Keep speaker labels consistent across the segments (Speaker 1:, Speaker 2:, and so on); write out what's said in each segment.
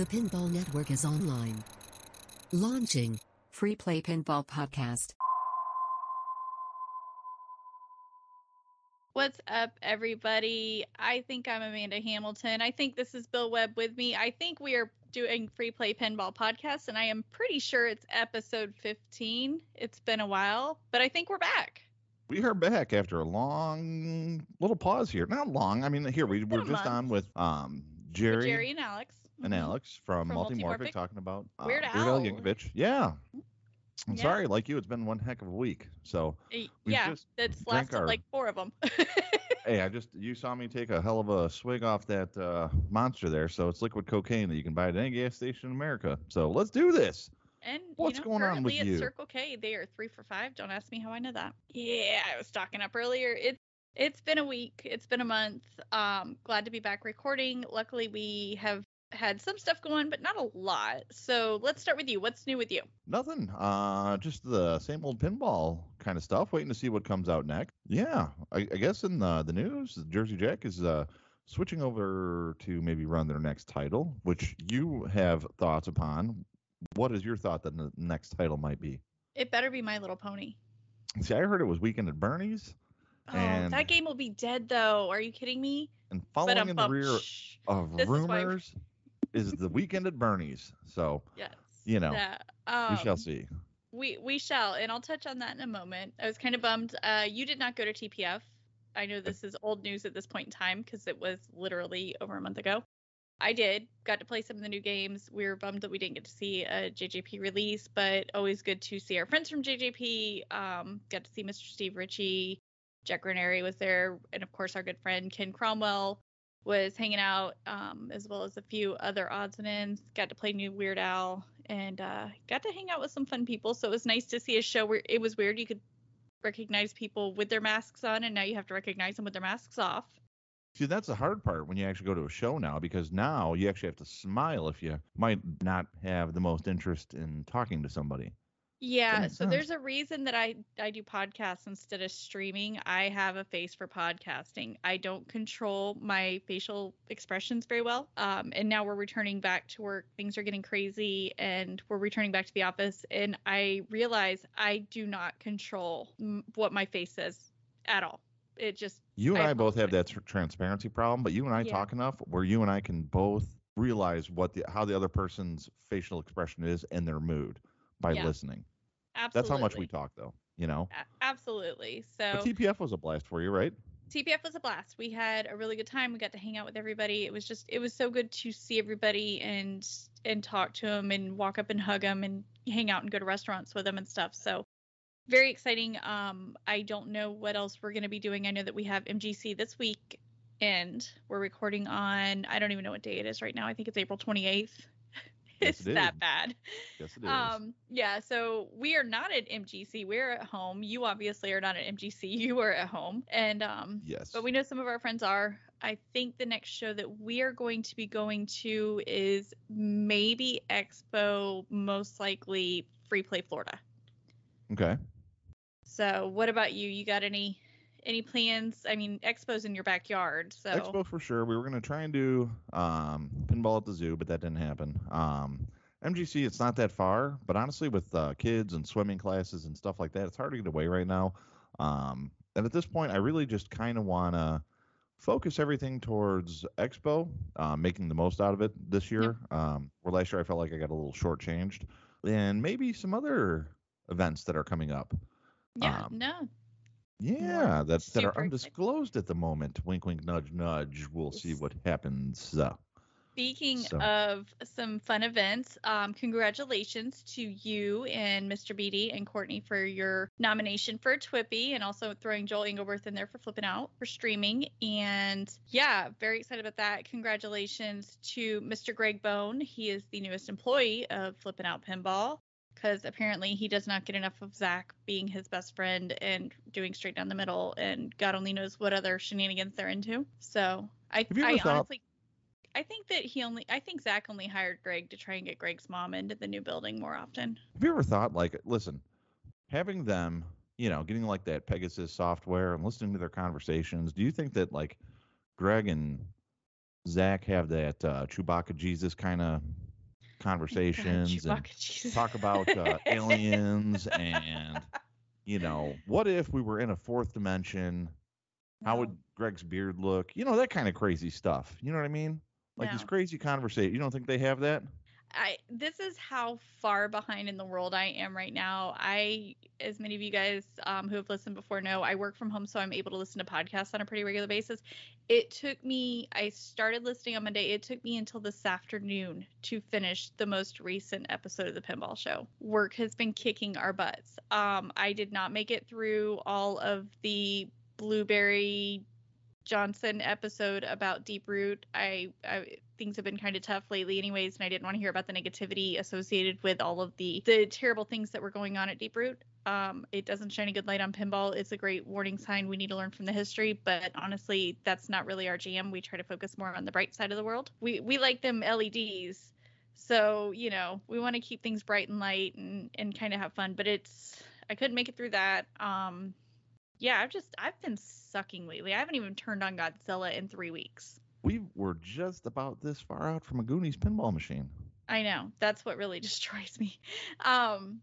Speaker 1: The Pinball Network is online. Launching.
Speaker 2: Free Play Pinball Podcast.
Speaker 3: What's up, everybody? I think I'm Amanda Hamilton. I think this is Bill Webb with me. I think we are doing Free Play Pinball Podcast, and I am pretty sure it's episode 15. It's been a while, but I think we're back.
Speaker 4: We are back after a long little pause here. Not long. I mean, here we
Speaker 3: been
Speaker 4: were just
Speaker 3: month.
Speaker 4: on with um
Speaker 3: With
Speaker 4: Jerry,
Speaker 3: Jerry and Alex.
Speaker 4: and
Speaker 3: Mhm.
Speaker 4: Alex from,
Speaker 3: From
Speaker 4: Multimorphic,
Speaker 3: Multimorphic.
Speaker 4: talking about uh,
Speaker 3: Weird
Speaker 4: Al
Speaker 3: Al.
Speaker 4: Yankovic. Yeah. I'm
Speaker 3: Yeah.
Speaker 4: sorry, like you, it's been one heck of a week. So
Speaker 3: Yeah, that's lasted
Speaker 4: our-
Speaker 3: like four of them.
Speaker 4: hey, I just you saw me take a hell of a swig off that uh, monster there. So it's liquid cocaine that you can buy at any gas station in America. So let's do this.
Speaker 3: And
Speaker 4: What's
Speaker 3: you know,
Speaker 4: going on with
Speaker 3: currently
Speaker 4: you?
Speaker 3: at Circle K, they are three for five. Don't ask me how I know that. Yeah, I was stocking up earlier. It's it's been a week. It's been a month. Um, glad to be back recording. Luckily, we have had some stuff going, but not a lot. So let's start with you. What's new with you?
Speaker 4: Nothing. Uh, just the same old pinball kind of stuff. Waiting to see what comes out next. Yeah, I, I guess in the the news, Jersey Jack is uh switching over to maybe run their next title, which you have thoughts upon. What is your thought that the next title might be?
Speaker 3: It better be My Little Pony.
Speaker 4: See, I heard it was Weekend at Bernie's,
Speaker 3: Oh,
Speaker 4: And-
Speaker 3: that game will be dead though. Are you kidding me?
Speaker 4: and following
Speaker 3: um,
Speaker 4: in the rear of
Speaker 3: This
Speaker 4: rumors is the Weekend at Bernie's. So
Speaker 3: Yes.
Speaker 4: You know,
Speaker 3: that,
Speaker 4: we shall
Speaker 3: um,
Speaker 4: see.
Speaker 3: We we shall, and I'll touch on that in a moment. I was kind of bummed. Uh, you did not go to TPF. I know this is old news at this point in time because it was literally over a month ago. I did got to play some of the new games. We were bummed that we didn't get to see a JJP release, but always good to see our friends from JJP. Um, got to see Mr. Steve Ritchie, Jack Guarnieri was there, and of course our good friend Ken Cromwell was hanging out, um, as well as a few other odds and ends. Got to play new Weird Al and uh, got to hang out with some fun people. So it was nice to see a show where it was weird. You could recognize people with their masks on, and now you have to recognize them with their masks off.
Speaker 4: See, that's the hard part when you actually go to a show now because now you actually have to smile if you might not have the most interest in talking to somebody.
Speaker 3: Yeah, so
Speaker 4: sense.
Speaker 3: there's a reason that I I do podcasts instead of streaming. I have a face for podcasting. I don't control my facial expressions very well. Um, and now we're returning back to work. Things are getting crazy, and we're returning back to the office. And I realize I do not control m- what my face says at all. It just
Speaker 4: You and
Speaker 3: I
Speaker 4: I, both have that tr- transparency problem, but you and I
Speaker 3: Yeah.
Speaker 4: talk enough where you and I can both realize what the how the other person's facial expression is and their mood by
Speaker 3: Yeah.
Speaker 4: listening.
Speaker 3: absolutely.
Speaker 4: That's how much we talk, though. You know.
Speaker 3: A- absolutely. So
Speaker 4: But TPF was a blast for you, right?
Speaker 3: TPF was a blast. We had a really good time. We got to hang out with everybody. It was just it was so good to see everybody and and talk to them and walk up and hug them and hang out and go to restaurants with them and stuff. So very exciting. Um I don't know what else we're going to be doing. I know that we have MGC this week and we're recording on I don't even know what day it is right now. I think it's April 28th.
Speaker 4: Yes,
Speaker 3: it's
Speaker 4: it
Speaker 3: that bad.
Speaker 4: Yes, it is.
Speaker 3: Um, yeah, so we are not at MGC. We're at home. You obviously are not at MGC. You are at home. And um
Speaker 4: yes.
Speaker 3: but we know some of our friends are. I think the next show that we are going to be going to is maybe Expo, most likely Free Play Florida.
Speaker 4: okay.
Speaker 3: So, what about you? You got any any plans? I mean, Expo's in your backyard, so
Speaker 4: Expo for sure. We were gonna try and do um, pinball at the zoo, but that didn't happen. Um, MGC, it's not that far, but honestly, with uh, kids and swimming classes and stuff like that, it's hard to get away right now. Um, and at this point, I really just kind of wanna focus everything towards Expo, uh, making the most out of it this year. Um, where last year I felt like I got a little shortchanged, and maybe some other events that are coming up.
Speaker 3: yeah,
Speaker 4: um,
Speaker 3: no,
Speaker 4: Yeah, that that are undisclosed at the moment. Wink, wink, nudge, nudge. We'll see what happens. Uh,
Speaker 3: Speaking
Speaker 4: So-
Speaker 3: of some fun events, um, congratulations to you and Mr. Beatty and Courtney for your nomination for TWIPY and also throwing Joel Ingleworth in there for flipping out for streaming. And yeah, very excited about that. Congratulations to Mr. Greg Bone. He is the newest employee of Flipping Out Pinball because apparently he does not get enough of Zach being his best friend and doing straight down the middle. And God only knows what other shenanigans they're into. So I, I
Speaker 4: thought-
Speaker 3: honestly. I think that he only I think Zach only hired Greg to try and get Greg's mom into the new building more often.
Speaker 4: have you ever thought, like, listen, having them, you know, getting like that Pegasus software and listening to their conversations, do you think that like Greg and Zach have that uh, Chewbacca Jesus kind of conversations and talk about uh, aliens and you know what if we were in a fourth dimension? How would greg's beard look? You know that kind of crazy stuff. You know what i mean? Like these
Speaker 3: No.
Speaker 4: crazy conversations you don't think they have that
Speaker 3: I this is how far behind in the world I am right now. I, as many of you guys um, who have listened before know, I work from home, so I'm able to listen to podcasts on a pretty regular basis. It took me. I started listening on Monday. It took me until this afternoon to finish the most recent episode of the Pinball Show. Work has been kicking our butts. Um, I did not make it through all of the blueberry Johnson episode about Deep Root. I, I things have been kind of tough lately, anyways, and I didn't want to hear about the negativity associated with all of the the terrible things that were going on at Deep Root. Um, it doesn't shine a good light on pinball. It's a great warning sign. We need to learn from the history, but honestly, that's not really our jam. We try to focus more on the bright side of the world. We we like them LEDs, so you know we want to keep things bright and light and and kind of have fun. But it's I couldn't make it through that. Um, yeah, I've just I've been sucking lately. I haven't even turned on Godzilla in three weeks.
Speaker 4: we were just about this far out from a goonies pinball machine
Speaker 3: I know. That's what really destroys me. Um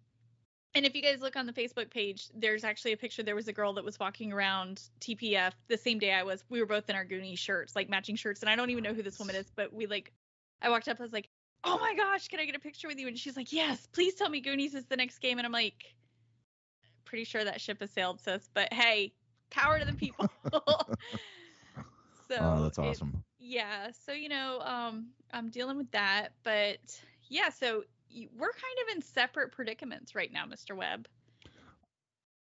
Speaker 3: and if you guys look on the Facebook page, there's actually a picture. There was a girl that was walking around TPF the same day I was. We were both in our Goonies shirts, like matching shirts. And I don't even know who this woman is, but we like, I walked up, I was like, oh my gosh, can I get a picture with you? And she's like, yes, please tell me Goonies is the next game. And I'm like, pretty sure that ship has sailed, sis. But hey, power to the people. so
Speaker 4: oh that's
Speaker 3: it-
Speaker 4: awesome
Speaker 3: yeah so you know um i'm dealing with that but yeah so we're kind of in separate predicaments right now mr webb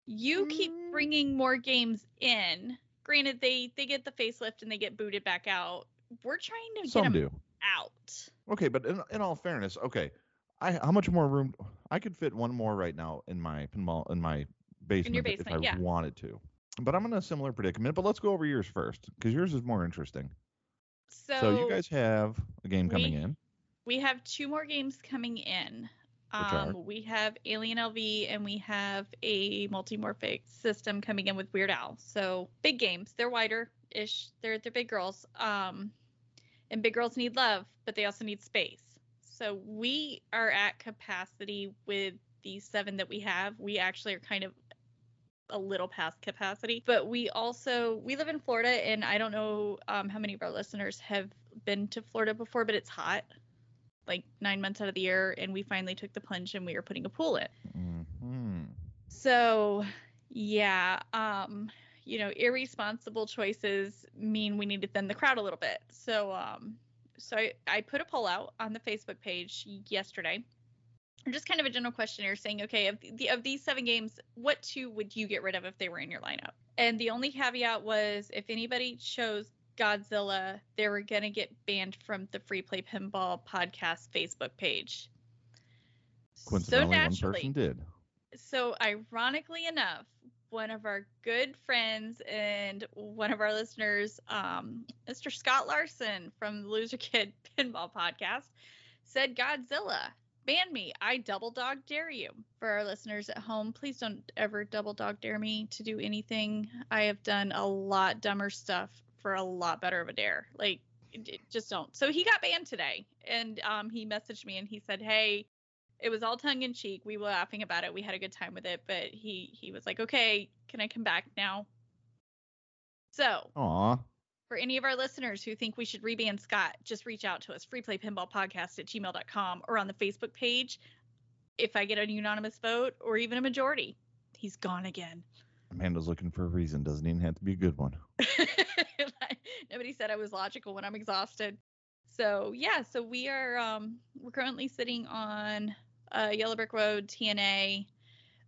Speaker 3: you keep
Speaker 4: Mm.
Speaker 3: bringing more games in granted they they get the facelift and they get booted back out we're trying to get
Speaker 4: some
Speaker 3: them
Speaker 4: do
Speaker 3: out
Speaker 4: okay but in, in all fairness okay i how much more room i could fit one more right now in my pinball in my basement, if
Speaker 3: basement,
Speaker 4: i
Speaker 3: yeah.
Speaker 4: wanted to but i'm in a similar predicament but let's go over yours first because yours is more interesting
Speaker 3: so,
Speaker 4: so, you guys have a game coming
Speaker 3: we-
Speaker 4: in
Speaker 3: we have two more games coming in um, we have Alien LV and we have a multimorphic system coming in with Weird Al. So big games. They're wider ish. They're they're big girls. Um, and big girls need love, but they also need space. So we are at capacity with the seven that we have. We actually are kind of a little past capacity, but we also we live in Florida, and I don't know um, how many of our listeners have been to Florida before, but it's hot like nine months out of the year and we finally took the plunge and we were putting a pool in.
Speaker 4: Hmm
Speaker 3: so yeah um you know irresponsible choices mean we need to thin the crowd a little bit. So um so i, I put a poll out on the facebook page yesterday. Just kind of a general questionnaire saying okay of the of these seven games what two would you get rid of if they were in your lineup? And the only caveat was if anybody chose Godzilla, they were going to get banned from the Free Play Pinball podcast Facebook page. So
Speaker 4: coincidentally one
Speaker 3: naturally,
Speaker 4: person did.
Speaker 3: So ironically enough, one of our good friends and one of our listeners, um, Mr. Scott Larson from the Loser Kid Pinball Podcast, said Godzilla. Ban me. I double dog dare you. For our listeners at home, please don't ever double dog dare me to do anything. I have done a lot dumber stuff for a lot better of a dare. Like, just don't. So he got banned today, and um, he messaged me and he said, "Hey, it was all tongue in cheek. We were laughing about it. We had a good time with it, but he he was like, "Okay, can I come back now?" So,
Speaker 4: Aw.
Speaker 3: for any of our listeners who think we should reban Scott, just reach out to us, freeplaypinballpodcast at gmail.com or on the Facebook page. If I get a unanimous vote or even a majority, he's gone again.
Speaker 4: Amanda's looking for a reason. Doesn't even have to be a good one.
Speaker 3: Nobody said I was logical when I'm exhausted. So yeah, so we are um we're currently sitting on uh Yellow Brick Road, TNA,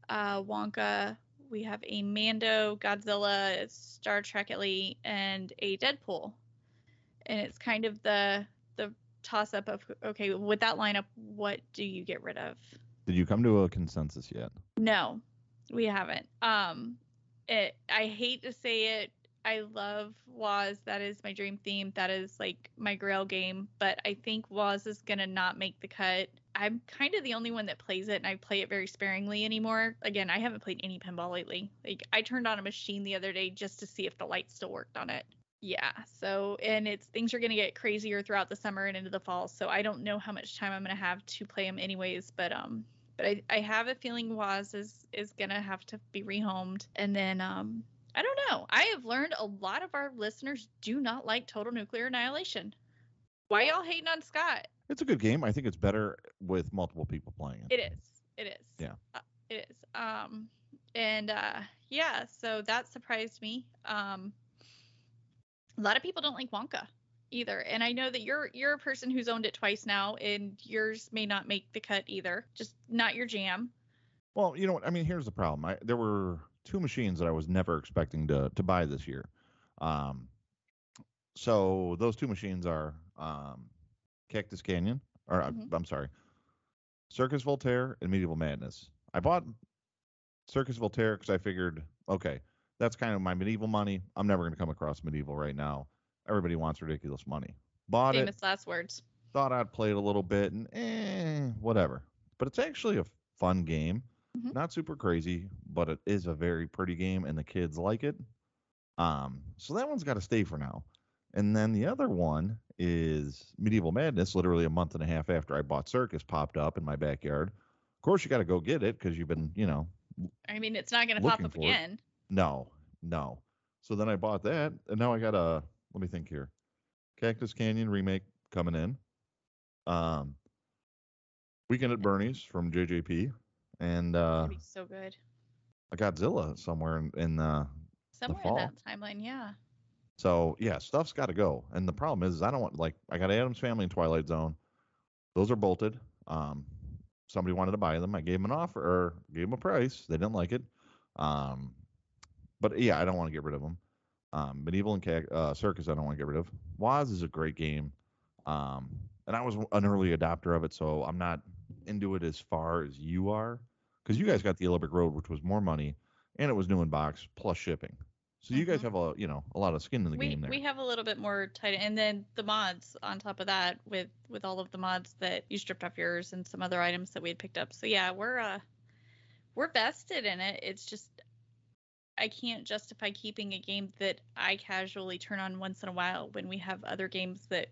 Speaker 3: uh Wonka. We have a Mando, Godzilla, Star Trek Elite, and a Deadpool. And it's kind of the the toss up of okay, with that lineup, what do you get rid of?
Speaker 4: Did you come to a consensus yet?
Speaker 3: No, we haven't. Um, it. I hate to say it. I love Waz. That is my dream theme. That is like my grail game. But I think Waz is gonna not make the cut. I'm kind of the only one that plays it, and I play it very sparingly anymore. Again, I haven't played any pinball lately. Like I turned on a machine the other day just to see if the lights still worked on it. Yeah. So, and it's things are going to get crazier throughout the summer and into the fall. So I don't know how much time I'm going to have to play them anyways. But um, but I I have a feeling Waz is is going to have to be rehomed. And then um, I don't know. I have learned a lot of our listeners do not like Total Nuclear Annihilation. Why y'all hating on Scott?
Speaker 4: It's a good game. I think it's better with multiple people playing it.
Speaker 3: It is. It is.
Speaker 4: Yeah.
Speaker 3: Uh, it is. Um, and uh, yeah. So that surprised me. Um a lot of people don't like Wonka either. And I know that you're you're a person who's owned it twice now, and yours may not make the cut either. Just not your jam.
Speaker 4: Well, you know what? I mean, here's the problem. I, there were two machines that I was never expecting to to buy this year. Um, so those two machines are um, Cactus Canyon, or uh,
Speaker 3: Mhm.
Speaker 4: I'm sorry, Circus Voltaire and Medieval Madness. I bought Circus Voltaire because I figured, okay, that's kind of my medieval money. I'm never going to come across medieval right now. Everybody wants ridiculous money. Bought it,
Speaker 3: Famous last words.
Speaker 4: thought I'd play it a little bit, and eh, whatever. But it's actually a fun game.
Speaker 3: Mhm.
Speaker 4: Not super crazy, but it is a very pretty game, and the kids like it. Um, so that one's got to stay for now. And then the other one is Medieval Madness. Literally a month and a half after I bought Circus, popped up in my backyard. Of course, you got to go get it because you've been, you know,
Speaker 3: I mean, it's not going to pop up
Speaker 4: for it.
Speaker 3: again.
Speaker 4: no, no. So then I bought that, and now I got a. Let me think here. Cactus Canyon remake coming in. Um, Weekend at Bernie's from JJP, and uh,
Speaker 3: be so good.
Speaker 4: a Godzilla somewhere in, in uh,
Speaker 3: Somewhere in that timeline, yeah.
Speaker 4: So yeah, stuff's got to go. And the problem is, is I don't want like I got Addams Family and Twilight Zone. Those are bolted. Um, somebody wanted to buy them. I gave them an offer or gave them a price. They didn't like it. Um, but yeah, I don't want to get rid of them. Um, Medieval and uh, Circus, I don't want to get rid of. Waz is a great game. Um, and I was an early adopter of it, so I'm not into it as far as you are, because you guys got the Yellow Brick Road, which was more money, and it was new in box plus shipping. So you guys
Speaker 3: Mhm.
Speaker 4: have a you know a lot of skin in the
Speaker 3: We
Speaker 4: game there.
Speaker 3: we have a little bit more tight, and then the mods on top of that, with with all of the mods that you stripped off yours and some other items that we had picked up. So yeah, we're uh we're vested in it. It's just I can't justify keeping a game that I casually turn on once in a while when we have other games that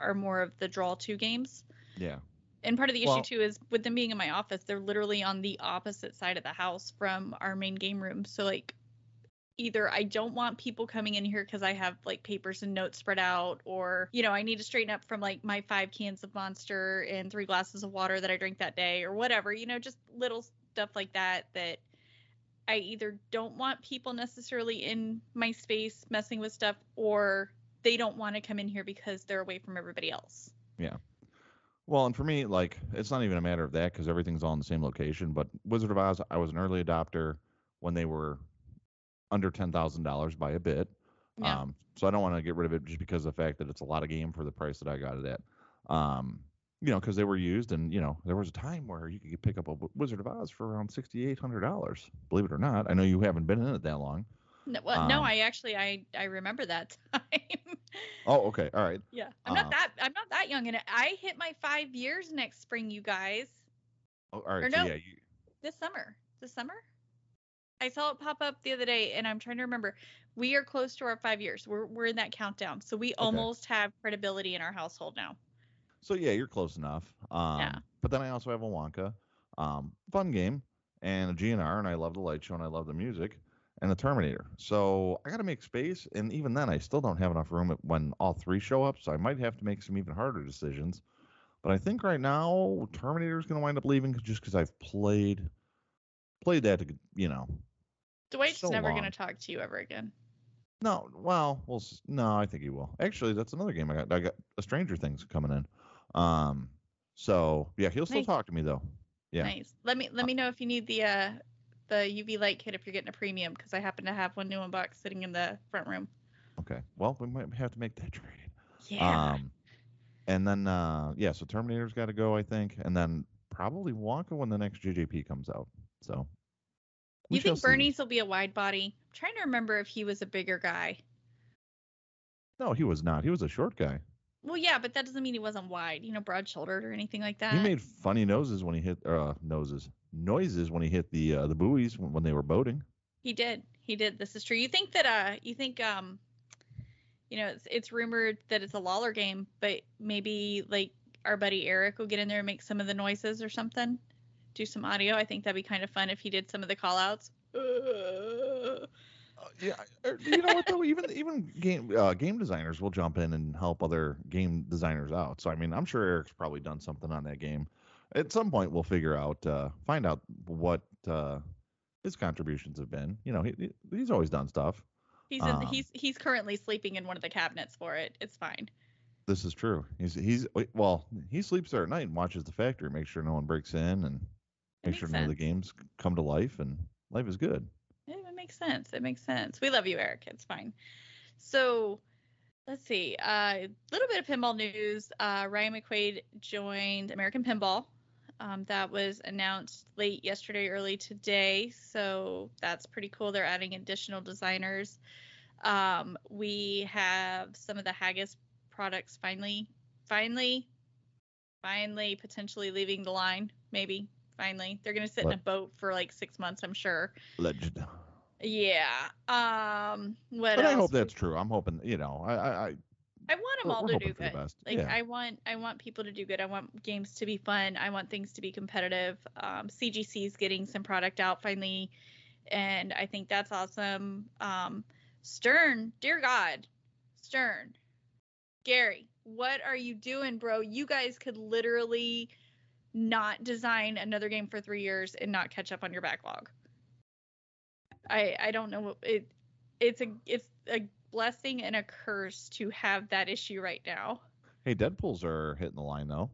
Speaker 3: are more of the draw two games.
Speaker 4: yeah.
Speaker 3: And part of the issue
Speaker 4: Well-
Speaker 3: too is with them being in my office, they're literally on the opposite side of the house from our main game room. So like either I don't want people coming in here because I have like papers and notes spread out, or you know, I need to straighten up from like my five cans of monster and three glasses of water that I drank that day, or whatever, you know, just little stuff like that that I either don't want people necessarily in my space messing with stuff, or they don't want to come in here because they're away from everybody else. Yeah.
Speaker 4: Well, and for me, like it's not even a matter of that because everything's all in the same location. But Wizard of Oz, I was an early adopter when they were under ten thousand dollars by a bit.
Speaker 3: Yeah.
Speaker 4: Um, so I don't want to get rid of it just because of the fact that it's a lot of game for the price that I got it at. Um, you know, because they were used, and you know, there was a time where you could pick up a Wizard of Oz for around sixty eight hundred dollars. Believe it or not, I know you haven't been in it that long.
Speaker 3: No, well, no,
Speaker 4: Um,
Speaker 3: I actually I I remember that time.
Speaker 4: Oh, okay, all right.
Speaker 3: yeah, I'm not
Speaker 4: Um,
Speaker 3: that I'm not that young and. I hit my five years next spring, you guys.
Speaker 4: Oh, all right. So
Speaker 3: no.
Speaker 4: yeah, you,
Speaker 3: This summer, this summer. I saw it pop up the other day, and I'm trying to remember. We are close to our five years. We're we're in that countdown, so we almost have credibility in our household now.
Speaker 4: So yeah, you're close enough. Um, But then I also have a Wonka, um, fun game, and a GNR, and I love the light show, and I love the music, and the Terminator. So I got to make space, and even then, I still don't have enough room when all three show up. So I might have to make some even harder decisions. But I think right now, Terminator is going to wind up leaving just because I've played played that to you know.
Speaker 3: Dwight's
Speaker 4: So
Speaker 3: never gonna talk to you ever again.
Speaker 4: No, well, we'll no, I think he will. Actually, that's another game I got. I got a Stranger Things coming in. Um, so yeah, he'll still
Speaker 3: Nice.
Speaker 4: talk to me though. Yeah.
Speaker 3: Nice. Let me let me know if you need the uh the UV light kit if you're getting a premium because I happen to have one new in box sitting in the front room.
Speaker 4: Okay. Well, we might have to make that trade.
Speaker 3: Yeah.
Speaker 4: Um, and then uh, yeah, so Terminator's got to go, I think, and then probably Wonka when the next JJP comes out. So. We
Speaker 3: you think
Speaker 4: see.
Speaker 3: Bernie's will be a wide body? I'm trying to remember if he was a bigger guy.
Speaker 4: No, he was not. He was a short guy.
Speaker 3: Well, yeah, but that doesn't mean he wasn't wide, you know, broad shouldered or anything like that.
Speaker 4: he made funny noses when he hit uh noses noises when he hit the uh, the buoys when, when they were boating.
Speaker 3: He did. He did. This is true. You think that uh you think um you know, it's it's rumored that it's a Lawlor game, but maybe like our buddy Eric will get in there and make some of the noises or something, do some audio. I think that'd be kind of fun if he did some of the call outs.
Speaker 4: Uh, yeah, er, you know what though? Even even game uh, game designers will jump in and help other game designers out. So I mean, I'm sure Eric's probably done something on that game. At some point, we'll figure out, uh, find out what uh, his contributions have been. You know, he, he's always done stuff.
Speaker 3: He's in,
Speaker 4: Um,
Speaker 3: he's he's currently sleeping in one of the cabinets for it. It's fine.
Speaker 4: This is true. He's he's well, he sleeps there at night and watches the factory, make sure no one breaks in, and make sure none of the games come to life, and life is good.
Speaker 3: It, it makes sense. It makes sense. We love you, Eric. It's fine. So let's see. A uh, little bit of pinball news. Uh, Ryan McQuaid joined American Pinball. Um, that was announced late yesterday, early today. So that's pretty cool. They're adding additional designers. Um, we have some of the Haggis products finally, finally, finally, potentially leaving the line. Maybe finally, they're gonna sit in a boat for like six months. I'm sure.
Speaker 4: Legend.
Speaker 3: Yeah. Um. What
Speaker 4: But
Speaker 3: else?
Speaker 4: I hope that's true. I'm hoping, you know, I, I, I
Speaker 3: I want them all to do good. Like
Speaker 4: Yeah.
Speaker 3: I want, I want people to do good. I want games to be fun. I want things to be competitive. Um, CGC is getting some product out finally, and I think that's awesome. Um, Stern, dear God, Stern, Gary, what are you doing, bro? You guys could literally not design another game for three years and not catch up on your backlog. I I don't know it it's a it's a blessing and a curse to have that issue right now.
Speaker 4: hey, Deadpool's are hitting the line though.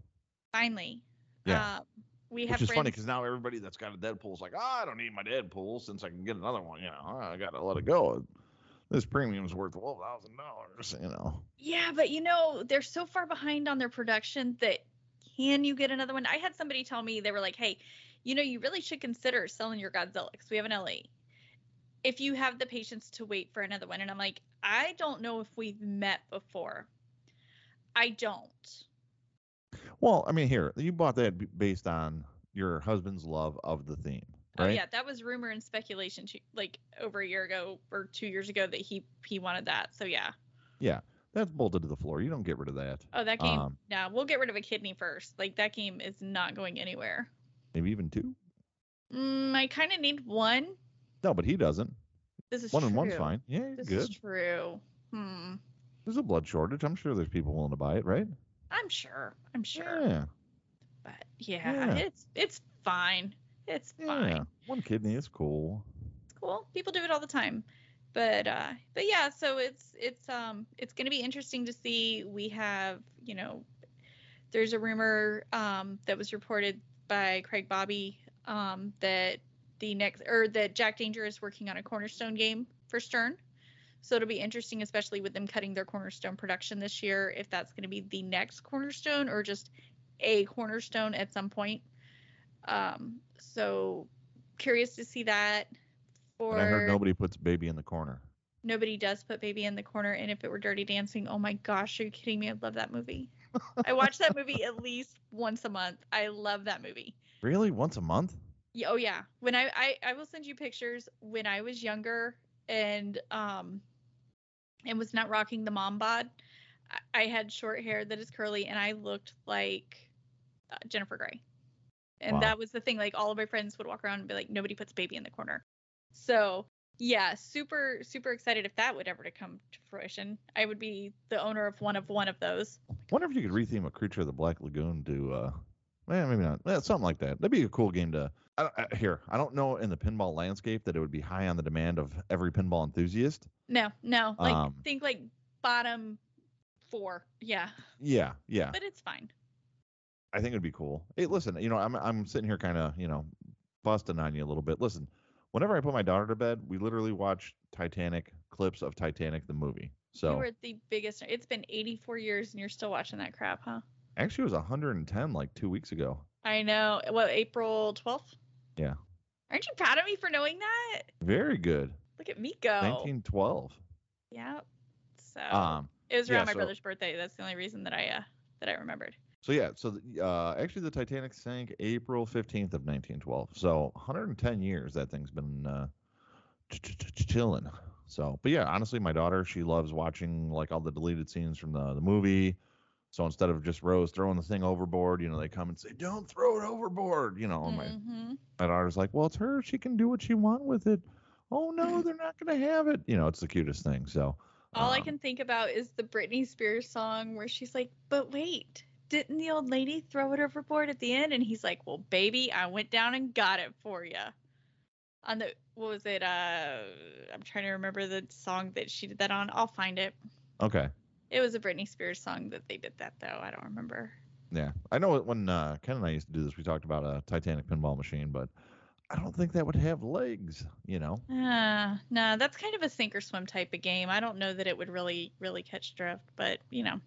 Speaker 3: Finally.
Speaker 4: Yeah.
Speaker 3: Um, we have
Speaker 4: Which is funny because now everybody that's got a Deadpool's like, oh, I don't need my Deadpool since I can get another one. You know, I gotta let it go. This premium's worth twelve thousand dollars. You know.
Speaker 3: Yeah, but you know, they're so far behind on their production that can you get another one? I had somebody tell me they were like, "Hey, you know, you really should consider selling your Godzilla because we have an LE. If you have the patience to wait for another one." And I'm like, "I don't know if we've met before. I don't."
Speaker 4: Well, I mean, here you bought that based on your husband's love of the theme,
Speaker 3: Oh
Speaker 4: right?
Speaker 3: yeah, that was rumor and speculation to, like over a year ago or 2 years ago that he he wanted that. So yeah. yeah.
Speaker 4: That's bolted to the floor. You don't get rid of that.
Speaker 3: Oh, that game.
Speaker 4: Um,
Speaker 3: no, we'll get rid of a kidney first. Like that game is not going anywhere.
Speaker 4: Maybe even two.
Speaker 3: Mm, I kind of need one.
Speaker 4: No, but he doesn't.
Speaker 3: This is
Speaker 4: One
Speaker 3: true.
Speaker 4: and one's fine. Yeah,
Speaker 3: This
Speaker 4: good.
Speaker 3: is true. Hmm.
Speaker 4: There's a blood shortage. I'm sure there's people willing to buy it, right?
Speaker 3: I'm sure. I'm sure.
Speaker 4: Yeah.
Speaker 3: But yeah,
Speaker 4: Yeah.
Speaker 3: it's it's fine. It's
Speaker 4: Yeah.
Speaker 3: fine.
Speaker 4: One kidney is cool.
Speaker 3: It's cool. People do it all the time. But uh but yeah, so it's it's um it's going to be interesting to see we have, you know, there's a rumor um that was reported by Craig Bobby um that the next or that Jack Danger is working on a Cornerstone game for Stern. So it'll be interesting, especially with them cutting their Cornerstone production this year, if that's going to be the next Cornerstone or just a Cornerstone at some point. Um, so curious to see that. For
Speaker 4: And I heard nobody puts baby in the corner.
Speaker 3: nobody does put baby in the corner, and if it were Dirty Dancing, oh my gosh, are you kidding me? I love that movie. I watch that movie at least once a month. I love that movie.
Speaker 4: Really? Once a month?
Speaker 3: Yeah, oh yeah. When I, I I will send you pictures when I was younger and um and was not rocking the mom bod. I, I had short hair that is curly and I looked like uh, Jennifer Grey. And
Speaker 4: Wow.
Speaker 3: that was the thing like all of my friends would walk around and be like nobody puts baby in the corner. So, yeah, super super excited if that would ever to come to fruition. I would be the owner of one of one of those.
Speaker 4: Wonder if you could retheme a creature of the Black Lagoon to, uh, well, maybe not. Yeah, something like that. That'd be a cool game to. I, I, here, I don't know in the pinball landscape that it would be high on the demand of every pinball enthusiast.
Speaker 3: No, no. Like
Speaker 4: Um,
Speaker 3: think like bottom 4. Yeah.
Speaker 4: Yeah, yeah.
Speaker 3: But it's fine.
Speaker 4: I think it'd be cool. Hey, listen, you know, I'm I'm sitting here kind of, you know, busting on you a little bit. Listen, whenever I put my daughter to bed, we literally watch Titanic clips of Titanic the movie. So you
Speaker 3: were the biggest. It's been 84 years and you're still watching that crap, huh?
Speaker 4: actually, it was 110 like two weeks ago.
Speaker 3: I know. What, April 12th?
Speaker 4: Yeah.
Speaker 3: Aren't you proud of me for knowing that?
Speaker 4: Very good.
Speaker 3: Look at me go.
Speaker 4: 1912.
Speaker 3: Yeah. So
Speaker 4: Um.
Speaker 3: it was
Speaker 4: yeah,
Speaker 3: around my
Speaker 4: so-
Speaker 3: brother's birthday. That's the only reason that I uh that I remembered.
Speaker 4: So yeah, so the, uh, actually the Titanic sank April 15th of 1912. So 110 years that thing's been uh, ch- ch- ch- chilling. So, but yeah, honestly, my daughter she loves watching like all the deleted scenes from the the movie. So instead of just Rose throwing the thing overboard, you know, they come and say, "Don't throw it overboard," you know. and My my daughter's like, "Well, it's her. She can do what she want with it." Oh no, they're not gonna have it. You know, it's the cutest thing. So.
Speaker 3: All I
Speaker 4: um,
Speaker 3: can think about is the Britney Spears song where she's like, "But wait, didn't the old lady throw it overboard at the end?" And he's like, "Well, baby, I went down and got it for you." On the what was it? Uh, I'm trying to remember the song that she did that on. I'll find it.
Speaker 4: Okay.
Speaker 3: It was a Britney Spears song that they did that though. I don't remember.
Speaker 4: Yeah, I know when uh, Ken and I used to do this. We talked about a Titanic pinball machine, but I don't think that would have legs. You know.
Speaker 3: Uh, no, that's kind of a sink or swim type of game. I don't know that it would really, really catch drift, but you know,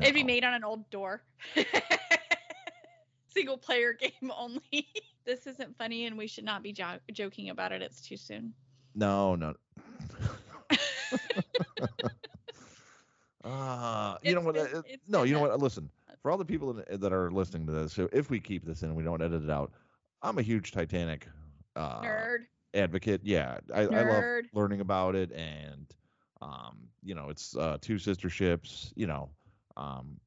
Speaker 3: it'd be made on an old door. Single player game only. this isn't funny, and we should not be jo- joking about it. It's too soon.
Speaker 4: No, no. uh, you know what? uh,
Speaker 3: it's
Speaker 4: no, you know what? Listen, for all the people that, are listening to this, so if we keep this in and we don't edit it out, I'm a huge Titanic uh,
Speaker 3: Nerd.
Speaker 4: advocate. Yeah, I, I love learning about it, and um, you know, it's uh, two sister ships. You know, um,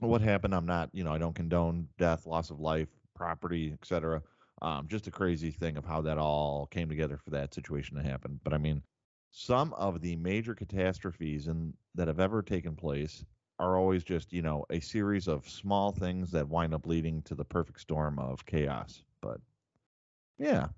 Speaker 4: what happened? I'm not, you know, I don't condone death, loss of life, property, etc. Um, just a crazy thing of how that all came together for that situation to happen. But I mean, some of the major catastrophes in, that have ever taken place are always just, you know, a series of small things that wind up leading to the perfect storm of chaos. But yeah,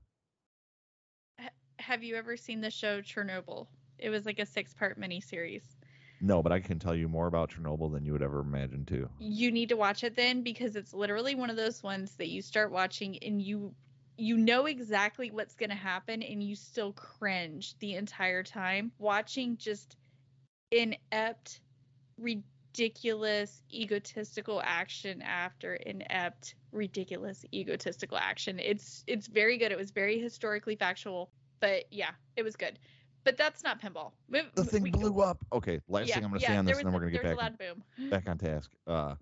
Speaker 3: Have you ever seen the show Chernobyl? It was like a six-part miniseries.
Speaker 4: No, but I can tell you more about Chernobyl than you would ever imagine too.
Speaker 3: you need to watch it then because it's literally one of those ones that you start watching and you you know exactly what's going to happen and you still cringe the entire time watching just inept ridiculous egotistical action after inept ridiculous egotistical action. It's it's very good. It was very historically factual but yeah it was good but that's not pinball We-
Speaker 4: The thing
Speaker 3: we-
Speaker 4: blew up. Okay, last
Speaker 3: yeah,
Speaker 4: thing I'm going to
Speaker 3: yeah,
Speaker 4: say on this, and then we're going to get back
Speaker 3: boom
Speaker 4: back on task. Uh,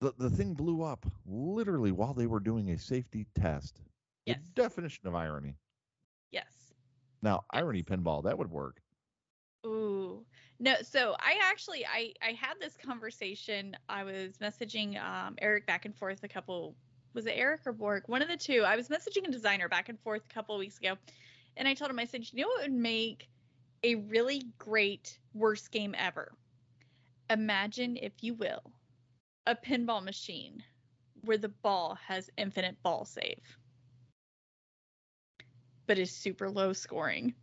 Speaker 4: the the thing blew up literally while they were doing a safety test.
Speaker 3: Yes.
Speaker 4: The definition of irony.
Speaker 3: yes
Speaker 4: Now,
Speaker 3: Yes.
Speaker 4: irony pinball that would work.
Speaker 3: Ooh. No, so I actually I I had this conversation. I was messaging um Eric back and forth a couple was it Eric or Borg? One of the two. I was messaging a designer back and forth a couple of weeks ago. And I told him I said, "You know what would make a really great worst game ever? Imagine if you will, a pinball machine where the ball has infinite ball save but is super low scoring."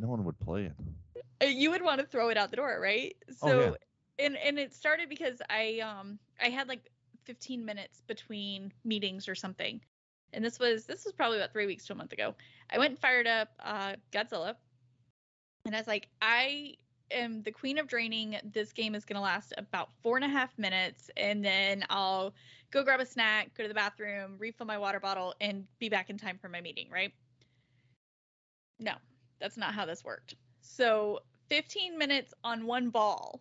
Speaker 4: No one would play it.
Speaker 3: Uh, you would want to throw it out the door, right?
Speaker 4: Oh,
Speaker 3: So
Speaker 4: yeah.
Speaker 3: and and it started because I um I had like 15 minutes between meetings or something. And this was this was probably about 3 weeks to a month ago. I went and fired up uh Godzilla. And I was like, I am the queen of draining. This game is gonna last about four and a half minutes, and then I'll go grab a snack, go to the bathroom, refill my water bottle, and be back in time for my meeting, right? No, that's not how this worked. So 15 minutes on one ball.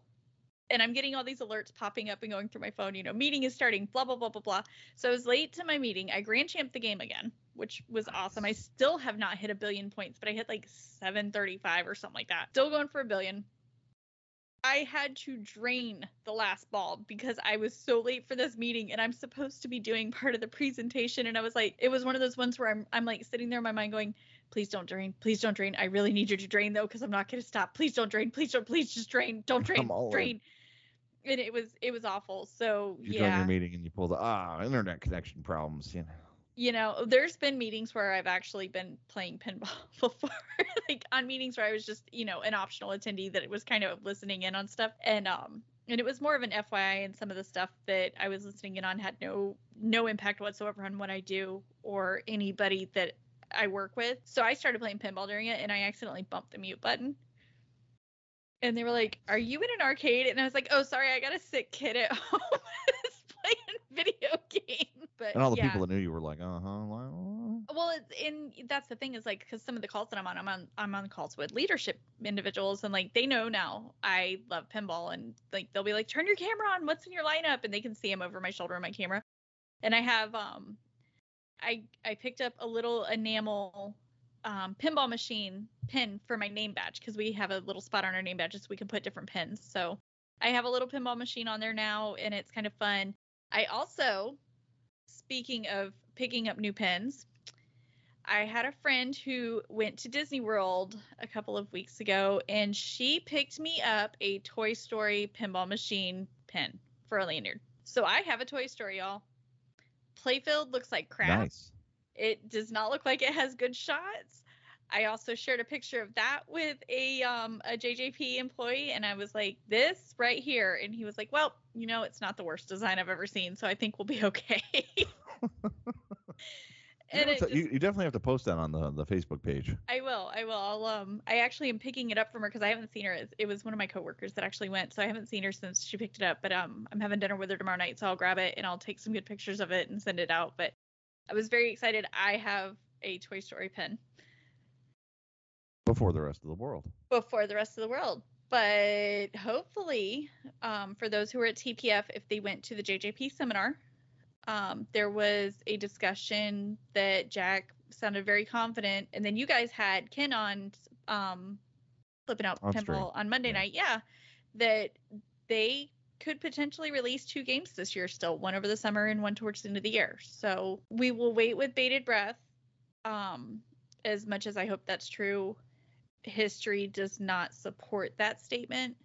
Speaker 3: And I'm getting all these alerts popping up and going through my phone, you know, meeting is starting, blah, blah, blah, blah, blah. So I was late to my meeting. I grand champed the game again, which was awesome. I still have not hit a billion points, but I hit like 735 or something like that. Still going for a billion. I had to drain the last ball because I was so late for this meeting and I'm supposed to be doing part of the presentation. And I was like, it was one of those ones where I'm, I'm like sitting there in my mind going, please don't drain. Please don't drain. I really need you to drain though, because I'm not going to stop. Please don't drain. Please don't, please just drain. Don't drain.
Speaker 4: I'm all in.
Speaker 3: And it was, it was awful. So
Speaker 4: You
Speaker 3: yeah,
Speaker 4: your meeting and you pull the ah internet connection problems. You know.
Speaker 3: you know, there's been meetings where I've actually been playing pinball before, like on meetings where I was just, you know, an optional attendee that was kind of listening in on stuff. And, um, and it was more of an FYI and some of the stuff that I was listening in on had no, no impact whatsoever on what I do or anybody that I work with. So I started playing pinball during it and I accidentally bumped the mute button. And they were like, Are you in an arcade? And I was like, Oh, sorry, I got a sick kid at home that's playing video game. But
Speaker 4: And all the
Speaker 3: yeah.
Speaker 4: people that knew you were like, uh huh. Well,
Speaker 3: Well, it's in that's the thing is like because some of the calls that I'm on, I'm on I'm on calls with leadership individuals, and like they know now I love pinball, and like they'll be like, turn your camera on, what's in your lineup, and they can see him over my shoulder on my camera, and I have um, I I picked up a little enamel um, pinball machine pin for my name badge because we have a little spot on our name badges so we can put different pins. So I have a little pinball machine on there now, and it's kind of fun. I also, speaking of picking up new pins, I had a friend who went to Disney World a couple of weeks ago, and she picked me up a Toy Story pinball machine pin for a lanyard. So I have a Toy Story, y'all. Playfield looks like crap.
Speaker 4: Nice.
Speaker 3: It does not look like it has good shots. I also shared a picture of that with a um a JJP employee and I was like, "This right here." And he was like, "Well, you know, it's not the worst design I've ever seen, so I think we'll be okay."
Speaker 4: You,
Speaker 3: and
Speaker 4: know,
Speaker 3: it
Speaker 4: it's- you, you definitely have to post that on the, the Facebook page.
Speaker 3: I will. I will. I'll um I actually am picking it up from her because I haven't seen her. It, it was one of my coworkers that actually went, so I haven't seen her since she picked it up. But um I'm having dinner with her tomorrow night, so I'll grab it and I'll take some good pictures of it and send it out. But I was very excited. I have a Toy Story pin
Speaker 4: before the rest of the world.
Speaker 3: before the rest of the world. But hopefully, um, for those who were at TPF, if they went to the JJP seminar, um, there was a discussion that Jack sounded very confident, and then you guys had Ken on um, flipping out
Speaker 4: On
Speaker 3: pinball on Monday
Speaker 4: Yeah.
Speaker 3: night. Yeah, that they could potentially release two games this year still, one over the summer and one towards the end of the year. So we will wait with bated breath. Um, as much as I hope that's true, history does not support that statement.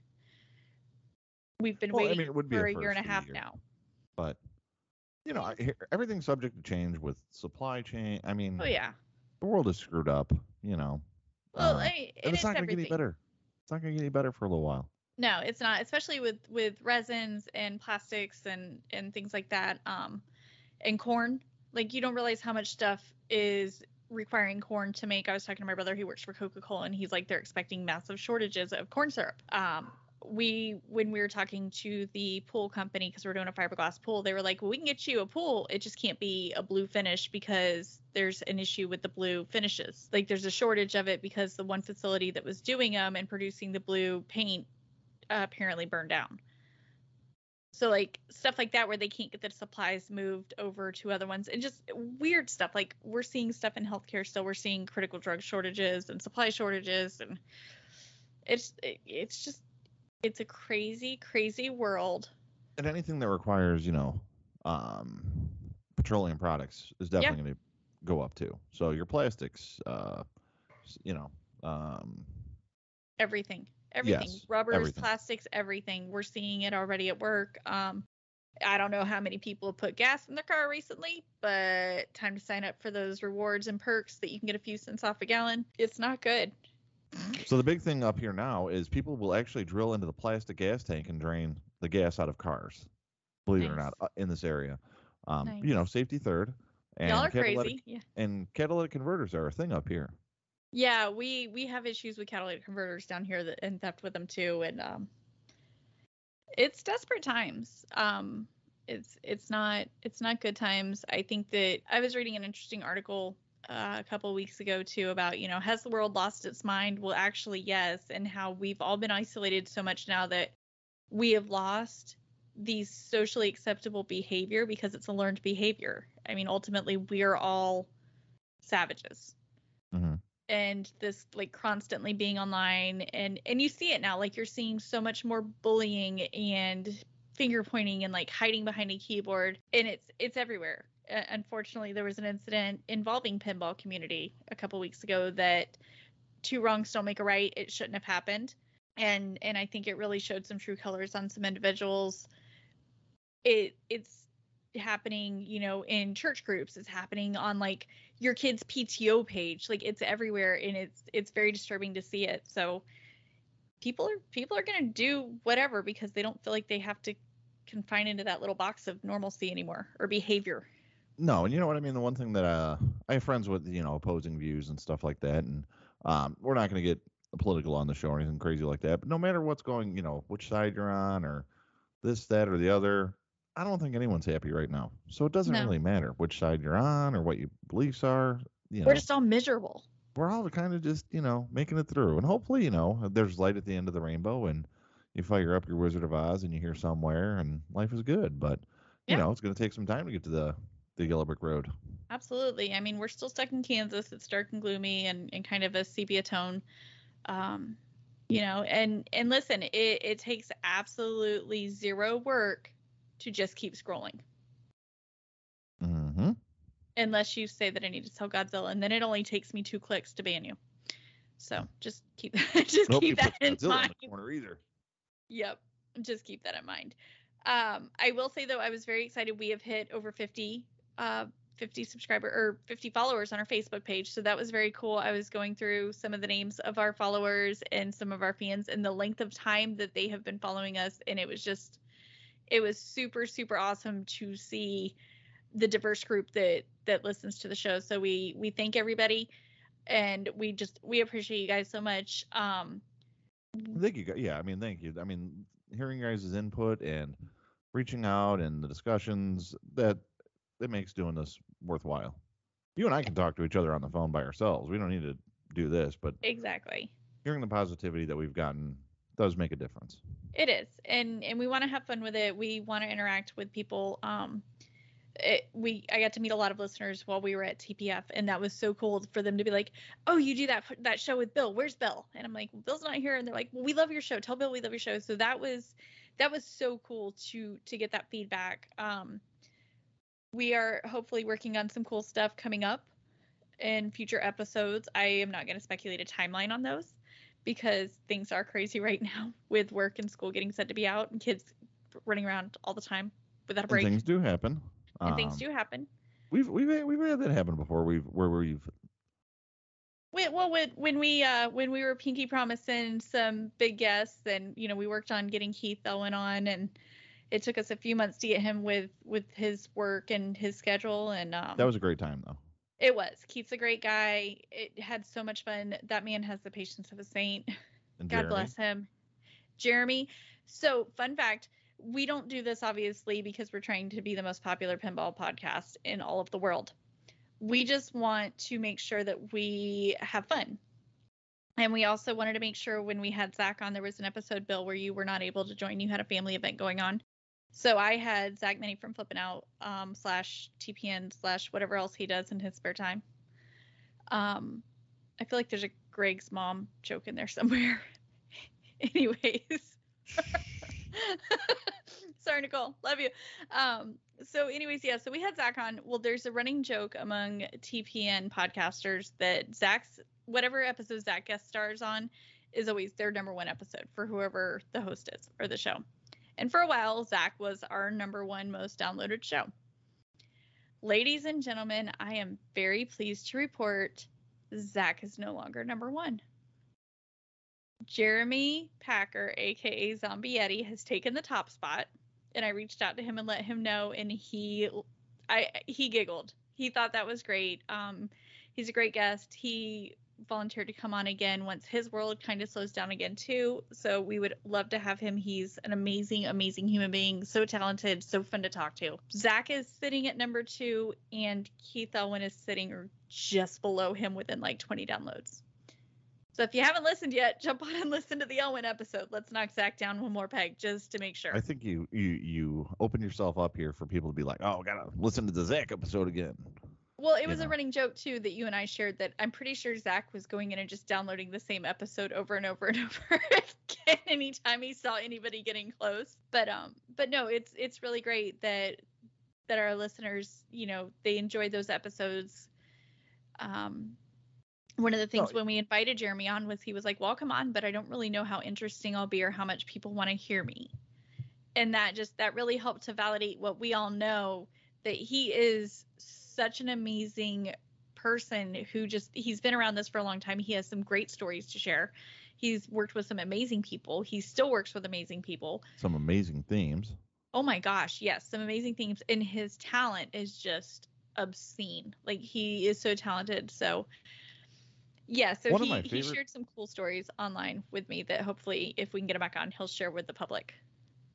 Speaker 3: We've been
Speaker 4: Well, I
Speaker 3: waiting
Speaker 4: mean, it would be
Speaker 3: for a year and a
Speaker 4: first for the
Speaker 3: half
Speaker 4: year.
Speaker 3: now.
Speaker 4: But you know, I, everything's subject to change with supply chain. I mean,
Speaker 3: Oh yeah.
Speaker 4: the world is screwed up. You know,
Speaker 3: Well,
Speaker 4: uh,
Speaker 3: I mean,
Speaker 4: and it's not
Speaker 3: going
Speaker 4: gonna get any better. It's not gonna get any better for a little while.
Speaker 3: No, it's not, especially with with resins and plastics and and things like that. Um, and corn. Like you don't realize how much stuff is requiring corn to make. I was talking to my brother who works for Coca-Cola, and he's like they're expecting massive shortages of corn syrup. Um, we when we were talking to the pool company because we're doing a fiberglass pool, they were like, well, we can get you a pool. It just can't be a blue finish because there's an issue with the blue finishes. Like there's a shortage of it because the one facility that was doing them and producing the blue paint uh, apparently burned down. So like stuff like that where they can't get the supplies moved over to other ones and just weird stuff. Like we're seeing stuff in healthcare still. We're seeing critical drug shortages and supply shortages and it's it, it's just it's a crazy crazy world.
Speaker 4: And anything that requires, you know, um, petroleum products is definitely going to go up too. So your plastics, uh, you know, um,
Speaker 3: everything everything
Speaker 4: Yes,
Speaker 3: rubbers
Speaker 4: everything.
Speaker 3: plastics everything we're seeing it already at work um i don't know how many people have put gas in their car recently but time to sign up for those rewards and perks that you can get a few cents off a gallon it's not good
Speaker 4: So the big thing up here now is people will actually drill into the plastic gas tank and drain the gas out of cars. Believe it or not, uh, in this area. Um, You know, safety third. And
Speaker 3: y'all are crazy yeah
Speaker 4: And catalytic converters are a thing up here.
Speaker 3: Yeah we we have issues with catalytic converters down here that and theft with them too and um it's desperate times. Um it's it's not it's not good times. I think that i was reading an interesting article uh, a couple weeks ago too about you know has the world lost its mind? Well actually yes and how we've all been isolated so much now that we have lost these socially acceptable behavior because it's a learned behavior. I mean ultimately we're all savages. And this like constantly being online and and you see it now like you're seeing so much more bullying and finger pointing and like hiding behind a keyboard and it's it's everywhere. Uh, unfortunately there was an incident involving pinball community a couple weeks ago that two wrongs don't make a right it shouldn't have happened and and i think it really showed some true colors on some individuals. It it's happening you know in church groups it's happening on like your kid's pto page like it's everywhere and it's it's very disturbing to see it so people are people are going to do whatever because they don't feel like they have to confine into that little box of normalcy anymore or behavior
Speaker 4: No, and you know what I mean. The one thing that uh, I have friends with, you know, opposing views and stuff like that, and um, we're not going to get political on the show or anything crazy like that. But no matter what's going, you know, which side you're on or this, that, or the other, I don't think anyone's happy right now. So it doesn't
Speaker 3: No.
Speaker 4: really matter which side you're on or what your beliefs are. You know,
Speaker 3: we're just all miserable
Speaker 4: we're all kind of just, you know, making it through. And hopefully, you know, there's light at the end of the rainbow, and you fire up your Wizard of Oz, and you hear somewhere, and life is good. But you
Speaker 3: Yeah.
Speaker 4: know, it's going to take some time to get to the the yellow brick road.
Speaker 3: absolutely. I mean, we're still stuck in Kansas. It's dark and gloomy and, and kind of a sepia tone. Um, you know, and and listen, it, it takes absolutely zero work to just keep scrolling.
Speaker 4: Mm-hmm.
Speaker 3: Unless you say that I need to tell Godzilla, and then it only takes me two clicks to ban you. So just keep just
Speaker 4: Nope, you
Speaker 3: keep that in
Speaker 4: Godzilla
Speaker 3: mind.
Speaker 4: in the corner either.
Speaker 3: Yep. Just keep that in mind. Um, I will say though, I was very excited. We have hit over 50, uh, 50 subscriber or 50 followers on our Facebook page. So that was very cool. I was going through some of the names of our followers and some of our fans and the length of time that they have been following us. And it was just, it was super, super awesome to see the diverse group that, that listens to the show. So we, we thank everybody and we just, we appreciate you guys so much. Um,
Speaker 4: Thank you. gu- Yeah, I mean, thank you. I mean, hearing your guys' input and reaching out and the discussions that that makes doing this worthwhile. You and I can talk to each other on the phone by ourselves. We don't need to do this, but
Speaker 3: exactly.
Speaker 4: hearing the positivity that we've gotten does make a difference.
Speaker 3: It is, and and we want to have fun with it. We want to interact with people. Um, it, we I got to meet a lot of listeners while we were at TPF, and that was so cool for them to be like, "Oh, you do that that show with Bill? Where's Bill?" And I'm like, well, "Bill's not here," and they're like, "Well, we love your show. Tell Bill we love your show." So that was that was so cool to to get that feedback. Um, we are hopefully working on some cool stuff coming up in future episodes. I am not going to speculate a timeline on those because things are crazy right now with work and school getting set to be out and kids running around all the time without a
Speaker 4: And
Speaker 3: break.
Speaker 4: things do happen.
Speaker 3: And things
Speaker 4: Um,
Speaker 3: do happen.
Speaker 4: We've we've had- we've had that happen before. We've where we've
Speaker 3: We, well, when, when we uh when we were Pinky promising some big guests, and you know we worked on getting Keith Elwin on, and it took us a few months to get him with with his work and his schedule, and um,
Speaker 4: that was a great time though.
Speaker 3: It was. Keith's a great guy. It had so much fun. That man has the patience of a saint.
Speaker 4: And
Speaker 3: God
Speaker 4: Jeremy,
Speaker 3: bless him. Jeremy. So, fun fact we don't do this obviously because we're trying to be the most popular pinball podcast in all of the world. We just want to make sure that we have fun. And we also wanted to make sure when we had Zach on, there was an episode, Bill, where you were not able to join. You had a family event going on. So I had Zach Meny from Flipping Out um, slash TPN slash whatever else he does in his spare time. Um, I feel like there's a Greg's mom joke in there somewhere. anyways. Sorry, Nicole. Love you. Um, so, anyways, yeah, so we had Zach on. Well, there's a running joke among TPN podcasters that Zach's whatever episode Zach guest stars on is always their number one episode for whoever the host is or the show. And for a while, Zach was our number one most downloaded show. Ladies and gentlemen, I am very pleased to report Zach is no longer number one. Jeremy Packer, aka Zombie Yeti, has taken the top spot, and I reached out to him and let him know, and he, I he giggled. He thought that was great. Um, he's a great guest. He volunteered to come on again once his world kind of slows down again too. So we would love to have him. He's an amazing, amazing human being, so talented, so fun to talk to. Zach is sitting at number two, and Keith Elwin is sitting just below him within like 20 downloads. So if you haven't listened yet, jump on and listen to the Elwin episode. Let's knock Zach down one more peg just to make sure.
Speaker 4: I think you you you open yourself up here for people to be like, oh, gotta listen to the Zach episode again.
Speaker 3: Well, it was a running joke too that you and I shared that I'm pretty sure Zach was going in and just downloading the same episode over and over and over again anytime he saw anybody getting close. But um, but no, it's it's really great that that our listeners, you know, they enjoyed those episodes. Um, one of the things
Speaker 4: No,
Speaker 3: when we invited Jeremy on was he was like, "Well, I'll come on, but I don't really know how interesting I'll be or how much people want to hear me." And that just that really helped to validate what we all know that he is such an amazing person who just he's been around this for a long time. He has some great stories to share. He's worked with some amazing people. He still works with amazing people.
Speaker 4: Some amazing themes.
Speaker 3: Oh my gosh, yes, some amazing things. And his talent is just obscene. Like he is so talented. So yeah, so
Speaker 4: One
Speaker 3: he,
Speaker 4: my
Speaker 3: he shared some cool stories online with me that hopefully if we can get him back on, he'll share with the public.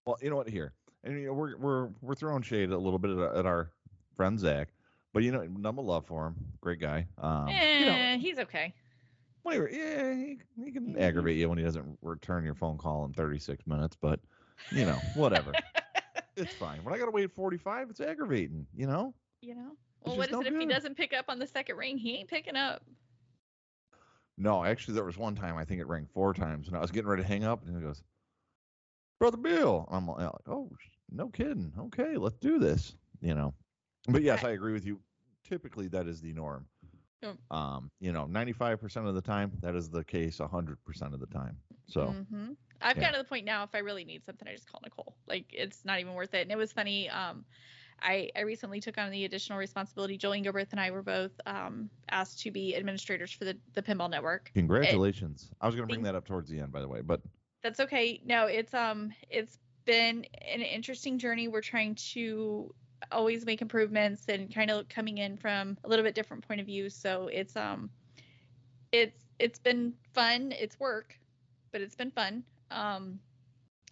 Speaker 4: Well, you know what? Here, and you know, we're we're we're throwing shade a little bit at, at our friend Zach, but you know, number love for him, great guy. Um,
Speaker 3: eh,
Speaker 4: you know,
Speaker 3: he's okay.
Speaker 4: whatever. Yeah, he, he can
Speaker 3: Mhm.
Speaker 4: aggravate you when he doesn't return your phone call in 36 minutes, but you know, whatever. it's fine. When I gotta wait 45, it's aggravating. You know.
Speaker 3: You know? Well, what is
Speaker 4: no
Speaker 3: it if he doesn't pick up on the second ring? He ain't picking up.
Speaker 4: No, actually, there was one time I think it rang four times, and I was getting ready to hang up, and he goes, "Brother Bill," I'm like, "Oh, no kidding. Okay, let's do this." You know, but yes, I agree with you. Typically, that is the norm.
Speaker 3: Yep.
Speaker 4: Um, you know, 95% of the time, that is the case 100% of the time. So,
Speaker 3: hmm I've
Speaker 4: yeah.
Speaker 3: gotten to the point now. If I really need something, I just call Nicole. Like it's not even worth it. And it was funny. Um, I I recently took on the additional responsibility. Joel Engelbert and I were both um asked to be administrators for the the Pinball Network.
Speaker 4: congratulations. I was going to bring that up towards the end, by the way, but
Speaker 3: That's okay. No, it's um it's been an interesting journey. We're trying to always make improvements and kind of coming in from a little bit different point of view. So it's um it's it's been fun. It's work, but it's been fun. Um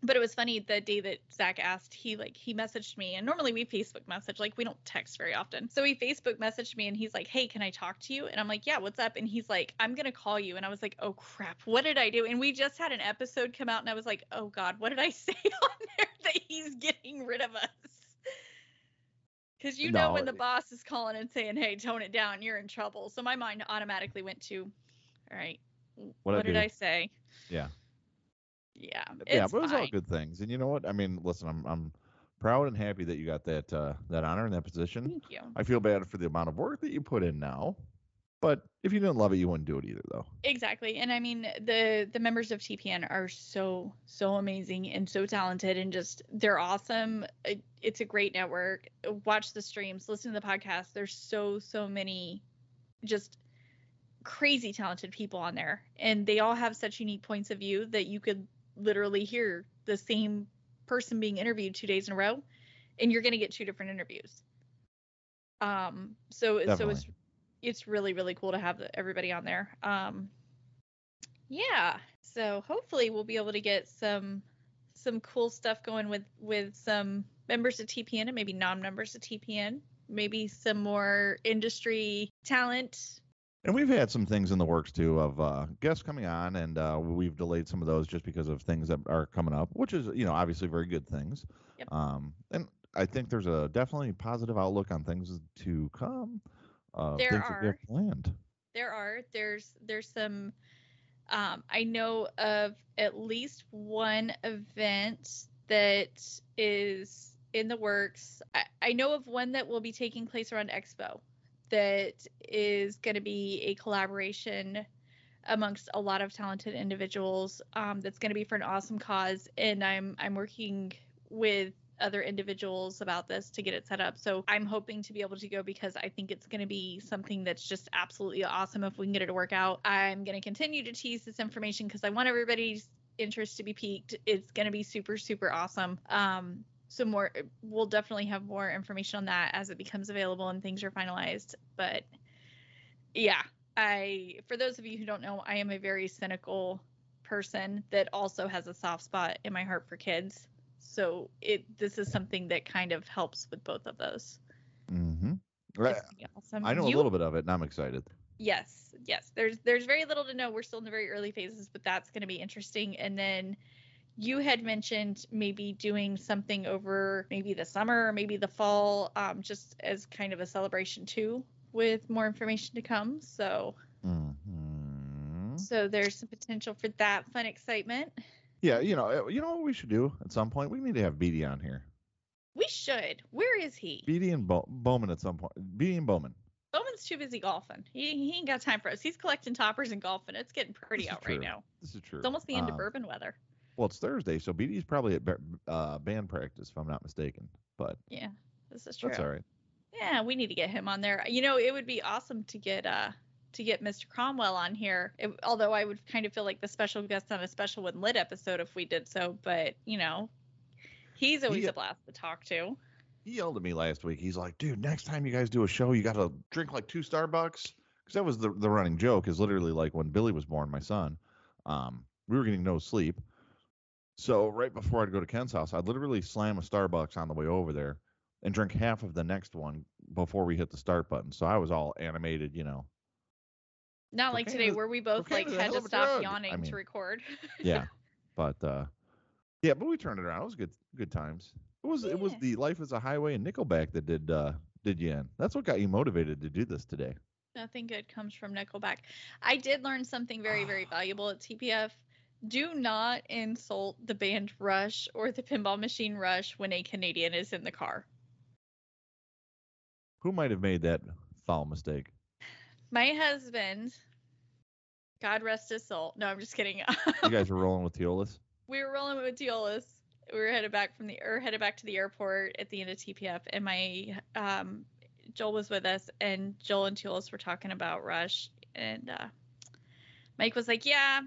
Speaker 3: but it was funny the day that Zach asked, he like he messaged me and normally we Facebook message, like we don't text very often. So he Facebook messaged me and he's like, Hey, can I talk to you? And I'm like, Yeah, what's up? And he's like, I'm gonna call you. And I was like, Oh crap, what did I do? And we just had an episode come out and I was like, Oh God, what did I say on there that he's getting rid of us? Cause you know when the boss is calling and saying, Hey, tone it down, you're in trouble. So my mind automatically went to, All right,
Speaker 4: What'd I
Speaker 3: what did
Speaker 4: do?"
Speaker 3: I say?
Speaker 4: Yeah.
Speaker 3: Yeah.
Speaker 4: yeah, but it was all good things. And you know what? I mean, listen, I'm I'm proud and happy that you got that uh, that honor and that position.
Speaker 3: Thank you.
Speaker 4: I feel bad for the amount of work that you put in now, but if you didn't love it, you wouldn't do it either, though.
Speaker 3: Exactly. And I mean the the members of TPN are so so amazing and so talented and just they're awesome. It, it's a great network. Watch the streams, listen to the podcast. There's so so many just crazy talented people on there and they all have such unique points of view that you could literally hear the same person being interviewed two days in a row and you're going to get two different interviews. Um so so it's it's really really cool to have the, everybody on there. Um, yeah, so hopefully we'll be able to get some some cool stuff going with with some members of TPN and maybe non-members of TPN. Maybe some more industry talent.
Speaker 4: And we've had some things in the works too of uh, guests coming on, and uh, we've delayed some of those just because of things that are coming up, which is you know obviously very good things.
Speaker 3: Yep.
Speaker 4: Um, and I think there's a definitely positive outlook on things to come. Uh,
Speaker 3: There
Speaker 4: things that
Speaker 3: are.
Speaker 4: planned.
Speaker 3: There are there's there's some. Um, I know of at least one event that is in the works. I, I know of one that will be taking place around Expo that is going to be a collaboration amongst a lot of talented individuals um, that's going to be for an awesome cause and i'm i'm working with other individuals about this to get it set up. So i'm hoping to be able to go because i think it's going to be something that's just absolutely awesome if we can get it to work out. I'm going to continue to tease this information because i want everybody's interest to be piqued. It's going to be super super awesome. Um so more we'll definitely have more information on that as it becomes available and things are finalized. But yeah i for those of you who don't know i am a very cynical person that also has a soft spot in my heart for kids so it this is something that kind of helps with both of those
Speaker 4: Mm-hmm.
Speaker 3: It's awesome.
Speaker 4: I know
Speaker 3: You-
Speaker 4: a little bit of it, and I'm excited.
Speaker 3: Yes, yes. There's there's very little to know. We're still in the very early phases, but that's going to be interesting. And then you had mentioned maybe doing something over maybe the summer or maybe the fall, um, just as kind of a celebration too, with more information to come. So
Speaker 4: hmm
Speaker 3: so there's some potential for that fun excitement.
Speaker 4: Yeah, you know, uh, you know what we should do at some point. We need to have Beatty on here.
Speaker 3: We should. Where is he?
Speaker 4: Beatty and Bo- Bowman at some point. Beatty and Bowman.
Speaker 3: Bowman's too busy golfing. He he ain't got time for us. He's collecting toppers and golfing. It's getting pretty
Speaker 4: This
Speaker 3: out right now.
Speaker 4: This is true.
Speaker 3: It's almost the end of
Speaker 4: Um,
Speaker 3: bourbon weather.
Speaker 4: Well, it's Thursday, so Beatty's probably at uh, band practice, if I'm not mistaken. But
Speaker 3: Yeah, this is true.
Speaker 4: that's all right.
Speaker 3: Yeah, we need to get him on there. You know, it would be awesome to get uh to get Mr. Cromwell on here. It, although I would kind of feel like the special guest on a special one lit episode if we did so, but you know, he's always
Speaker 4: He-
Speaker 3: a blast to talk to.
Speaker 4: He yelled at me last week. He's like, "Dude, next time you guys do a show, you got to drink like two Starbucks." Because that was the the running joke. Is literally like when Billy was born, my son. Um, we were getting no sleep. So right before I'd go to Ken's house, I'd literally slam a Starbucks on the way over there and drink half of the next one before we hit the start button. So I was all animated, you know.
Speaker 3: Not like today where we both like
Speaker 4: cocaine is a
Speaker 3: had to stop
Speaker 4: drug. I
Speaker 3: yawning
Speaker 4: mean,
Speaker 3: to record.
Speaker 4: Yeah. but uh yeah, but we turned it around. It was good good times. It was it was the Life is a Highway and Nickelback that did uh did you in? That's what got you motivated to do this today.
Speaker 3: Nothing good comes from Nickelback. I did learn something very, very valuable at TPF. Do not insult the band Rush or the pinball machine Rush when a Canadian is in the car.
Speaker 4: Who might have made that foul mistake?
Speaker 3: My husband, God rest his soul. No, I'm just kidding.
Speaker 4: You guys were rolling with Teolis?
Speaker 3: we were rolling with Teolis. We were headed back from the or headed back to the airport at the end of TPF, and my um, Joel was with us, and Joel and Teolis were talking about Rush, and uh, Mike was like, "Yeah,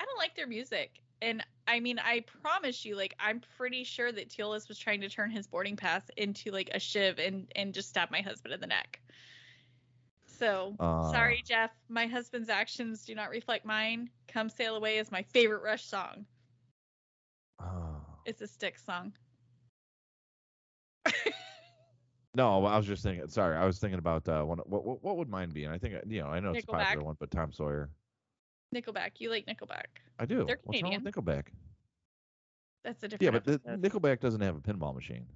Speaker 3: I don't like their music." And I mean, I promise you, like, I'm pretty sure that Teolis was trying to turn his boarding pass into like a shiv and and just stab my husband in the neck. So
Speaker 4: Uh,
Speaker 3: sorry, Jeff. My husband's actions do not reflect mine. "Come Sail Away" is my favorite Rush song.
Speaker 4: Oh.
Speaker 3: It's a Styx song.
Speaker 4: No, I was just thinking. Sorry, I was thinking about uh, one, what, what what would mine be? And I think uh, you know I know it's a popular one, but Tom Sawyer.
Speaker 3: Nickelback. You like Nickelback?
Speaker 4: I do.
Speaker 3: They're
Speaker 4: What's wrong with Nickelback?
Speaker 3: That's a different.
Speaker 4: Yeah, but
Speaker 3: episode.
Speaker 4: Nickelback doesn't have a pinball machine,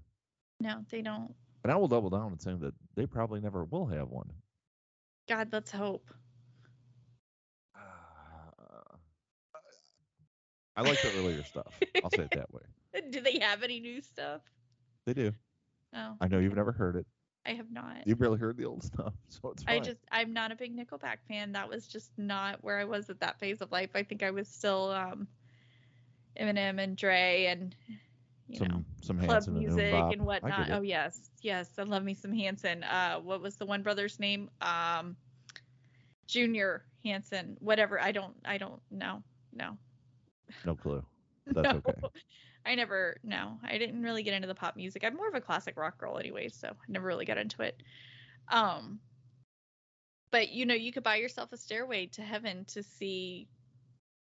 Speaker 3: no, they don't.
Speaker 4: and I will double down and saying that they probably never will have one.
Speaker 3: God, let's hope.
Speaker 4: I like the earlier stuff. I'll say it that way.
Speaker 3: Do they have any new stuff?
Speaker 4: They do.
Speaker 3: No,
Speaker 4: I know you've never heard it.
Speaker 3: I have not.
Speaker 4: You've barely heard the old stuff, so it's fine.
Speaker 3: I just, I'm not a big Nickelback fan. That was just not where I was at that phase of life. I think I was still um, Eminem and Dre and you
Speaker 4: some
Speaker 3: know
Speaker 4: some
Speaker 3: club
Speaker 4: and
Speaker 3: music
Speaker 4: Bop.
Speaker 3: and whatnot. Oh yes, yes, I love me some Hanson. Uh, what was the one brother's name? Um, Junior Hanson. Whatever. I don't. I don't know. No.
Speaker 4: No clue. That's
Speaker 3: no.
Speaker 4: okay.
Speaker 3: I never. No, I didn't really get into the pop music. I'm more of a classic rock girl, anyways. So I never really got into it. Um. But you know, you could buy yourself a stairway to heaven to see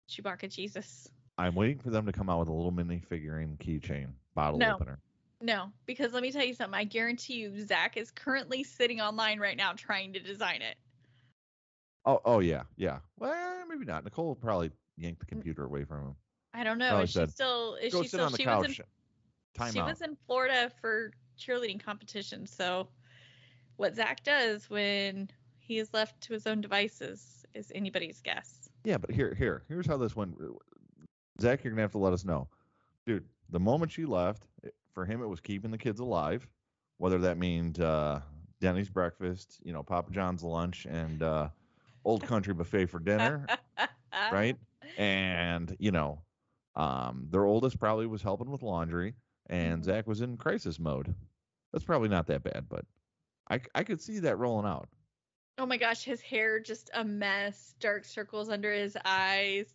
Speaker 3: Chewbacca Jesus.
Speaker 4: I'm waiting for them to come out with a little mini figurine keychain bottle
Speaker 3: No.
Speaker 4: opener.
Speaker 3: No, because let me tell you something. I guarantee you, Zach is currently sitting online right now trying to design it.
Speaker 4: Oh, oh yeah, yeah. Well, maybe not. Nicole probably yanked the mm. computer away from him.
Speaker 3: I don't know.
Speaker 4: Probably
Speaker 3: Is she
Speaker 4: said,
Speaker 3: still? Is she still?
Speaker 4: on the
Speaker 3: she
Speaker 4: couch.
Speaker 3: was in.
Speaker 4: Time
Speaker 3: she
Speaker 4: out.
Speaker 3: was in Florida for cheerleading competition. So, what Zach does when he is left to his own devices is anybody's guess.
Speaker 4: Yeah, but here, here, here's how this went. Zach, you're gonna have to let us know, dude. The moment she left, for him, it was keeping the kids alive, whether that means uh, Denny's breakfast, you know, Papa John's lunch, and uh, Old Country buffet for dinner, right? And you know, um, their oldest probably was helping with laundry, and
Speaker 3: Mhm.
Speaker 4: Zach was in crisis mode. That's probably not that bad, but I I could see that rolling out.
Speaker 3: Oh my gosh, his hair just a mess, dark circles under his eyes.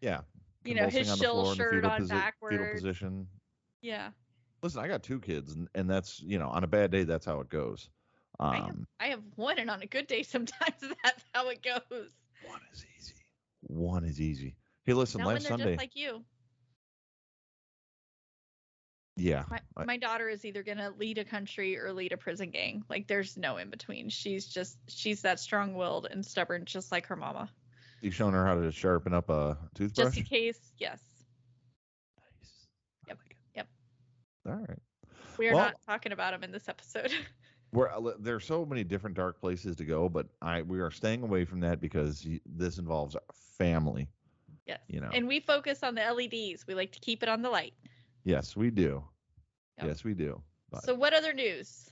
Speaker 4: Yeah.
Speaker 3: You know, his
Speaker 4: convulsing on the
Speaker 3: shill
Speaker 4: floor in the
Speaker 3: shirt on
Speaker 4: posi- Fetal
Speaker 3: backwards.
Speaker 4: position.
Speaker 3: Yeah.
Speaker 4: Listen, I got two kids, and, and that's you know on a bad day that's how it goes.
Speaker 3: I have
Speaker 4: Um,
Speaker 3: I have one, and on a good day, sometimes that's how it goes.
Speaker 4: one is easy. One is easy. Hey, listen,
Speaker 3: Not
Speaker 4: last Sunday,
Speaker 3: just like you.
Speaker 4: yeah,
Speaker 3: My,
Speaker 4: I-
Speaker 3: my daughter is either gonna lead a country or lead a prison gang. Like there's no in between. She's just she's that strong-willed and stubborn, just like her mama.
Speaker 4: You've shown her how to sharpen up a toothbrush.
Speaker 3: Just in case, yes.
Speaker 4: Nice.
Speaker 3: Yep,
Speaker 4: like
Speaker 3: yep.
Speaker 4: All right.
Speaker 3: We are
Speaker 4: Well-
Speaker 3: not talking about him in this episode.
Speaker 4: We're, uh, there's so many different dark places to go, but I we are staying away from that because this involves family.
Speaker 3: yes.
Speaker 4: You know.
Speaker 3: And we focus on the LEDs. We like to keep it on the light.
Speaker 4: Yes, we do.
Speaker 3: Yep.
Speaker 4: Yes, we do. But
Speaker 3: So what other news?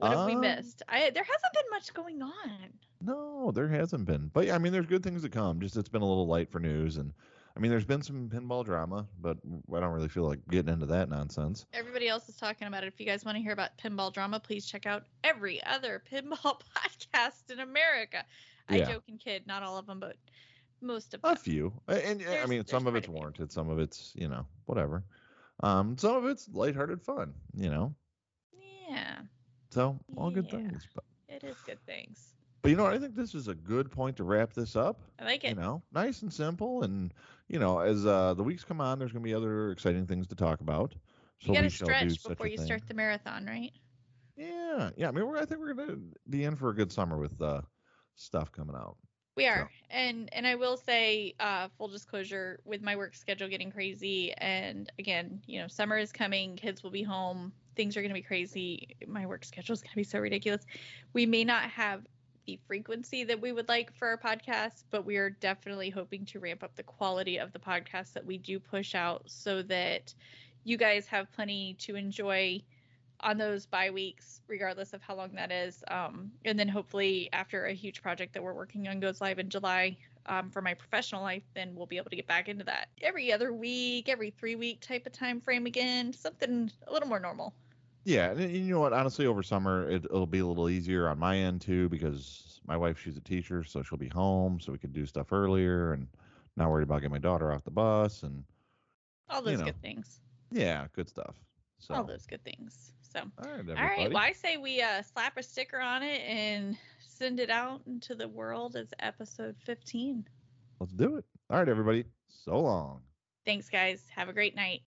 Speaker 3: What have we
Speaker 4: Um,
Speaker 3: missed? I there hasn't been much going on.
Speaker 4: No, there hasn't been. But yeah, I mean, there's good things to come. Just it's been a little light for news, and I mean, there's been some pinball drama, but I don't really feel like getting into that nonsense.
Speaker 3: Everybody else is talking about it. If you guys want to hear about pinball drama, please check out every other pinball podcast in America. I
Speaker 4: Yeah.
Speaker 3: joke and kid, not all of them, but most of them.
Speaker 4: A few, and, uh, I mean, some of it's
Speaker 3: quite a few.
Speaker 4: warranted, some of it's you know whatever. Um, some of it's lighthearted fun, you know.
Speaker 3: Yeah,
Speaker 4: So all good
Speaker 3: Yeah.
Speaker 4: things. But,
Speaker 3: it is good things.
Speaker 4: but you know. I think this is a good point to wrap this up.
Speaker 3: I like it.
Speaker 4: You know, nice and simple, and you know, as uh, the weeks come on, there's going to be other exciting things to talk about. So
Speaker 3: you got
Speaker 4: we
Speaker 3: to stretch before you
Speaker 4: thing.
Speaker 3: start the marathon, right?
Speaker 4: Yeah, yeah. I mean, we're, I think we're gonna be in for a good summer with uh, stuff coming out.
Speaker 3: We are. And and I will say, uh, full disclosure, with my work schedule getting crazy and again, you know, summer is coming, kids will be home, things are gonna be crazy. My work schedule is gonna be so ridiculous. We may not have the frequency that we would like for our podcast, but we are definitely hoping to ramp up the quality of the podcast that we do push out so that you guys have plenty to enjoy on those bye weeks, regardless of how long that is. Um, and then hopefully, after a huge project that we're working on goes live in July um, for my professional life, then we'll be able to get back into that every other week, every three week type of time frame again, something a little more normal.
Speaker 4: Yeah, and you know what? Honestly, over summer it, it'll be a little easier on my end too because my wife she's a teacher, so she'll be home, so we could do stuff earlier, and not worried about getting my daughter off the bus and
Speaker 3: all those
Speaker 4: you know,
Speaker 3: good things.
Speaker 4: Yeah, good stuff. So
Speaker 3: all those good things. So
Speaker 4: all right,
Speaker 3: all right.
Speaker 4: everybody.
Speaker 3: Well, I say we uh, slap a sticker on it and send it out into the world as episode 15.
Speaker 4: Let's do it. All right, everybody. So long.
Speaker 3: Thanks, guys. Have a great night.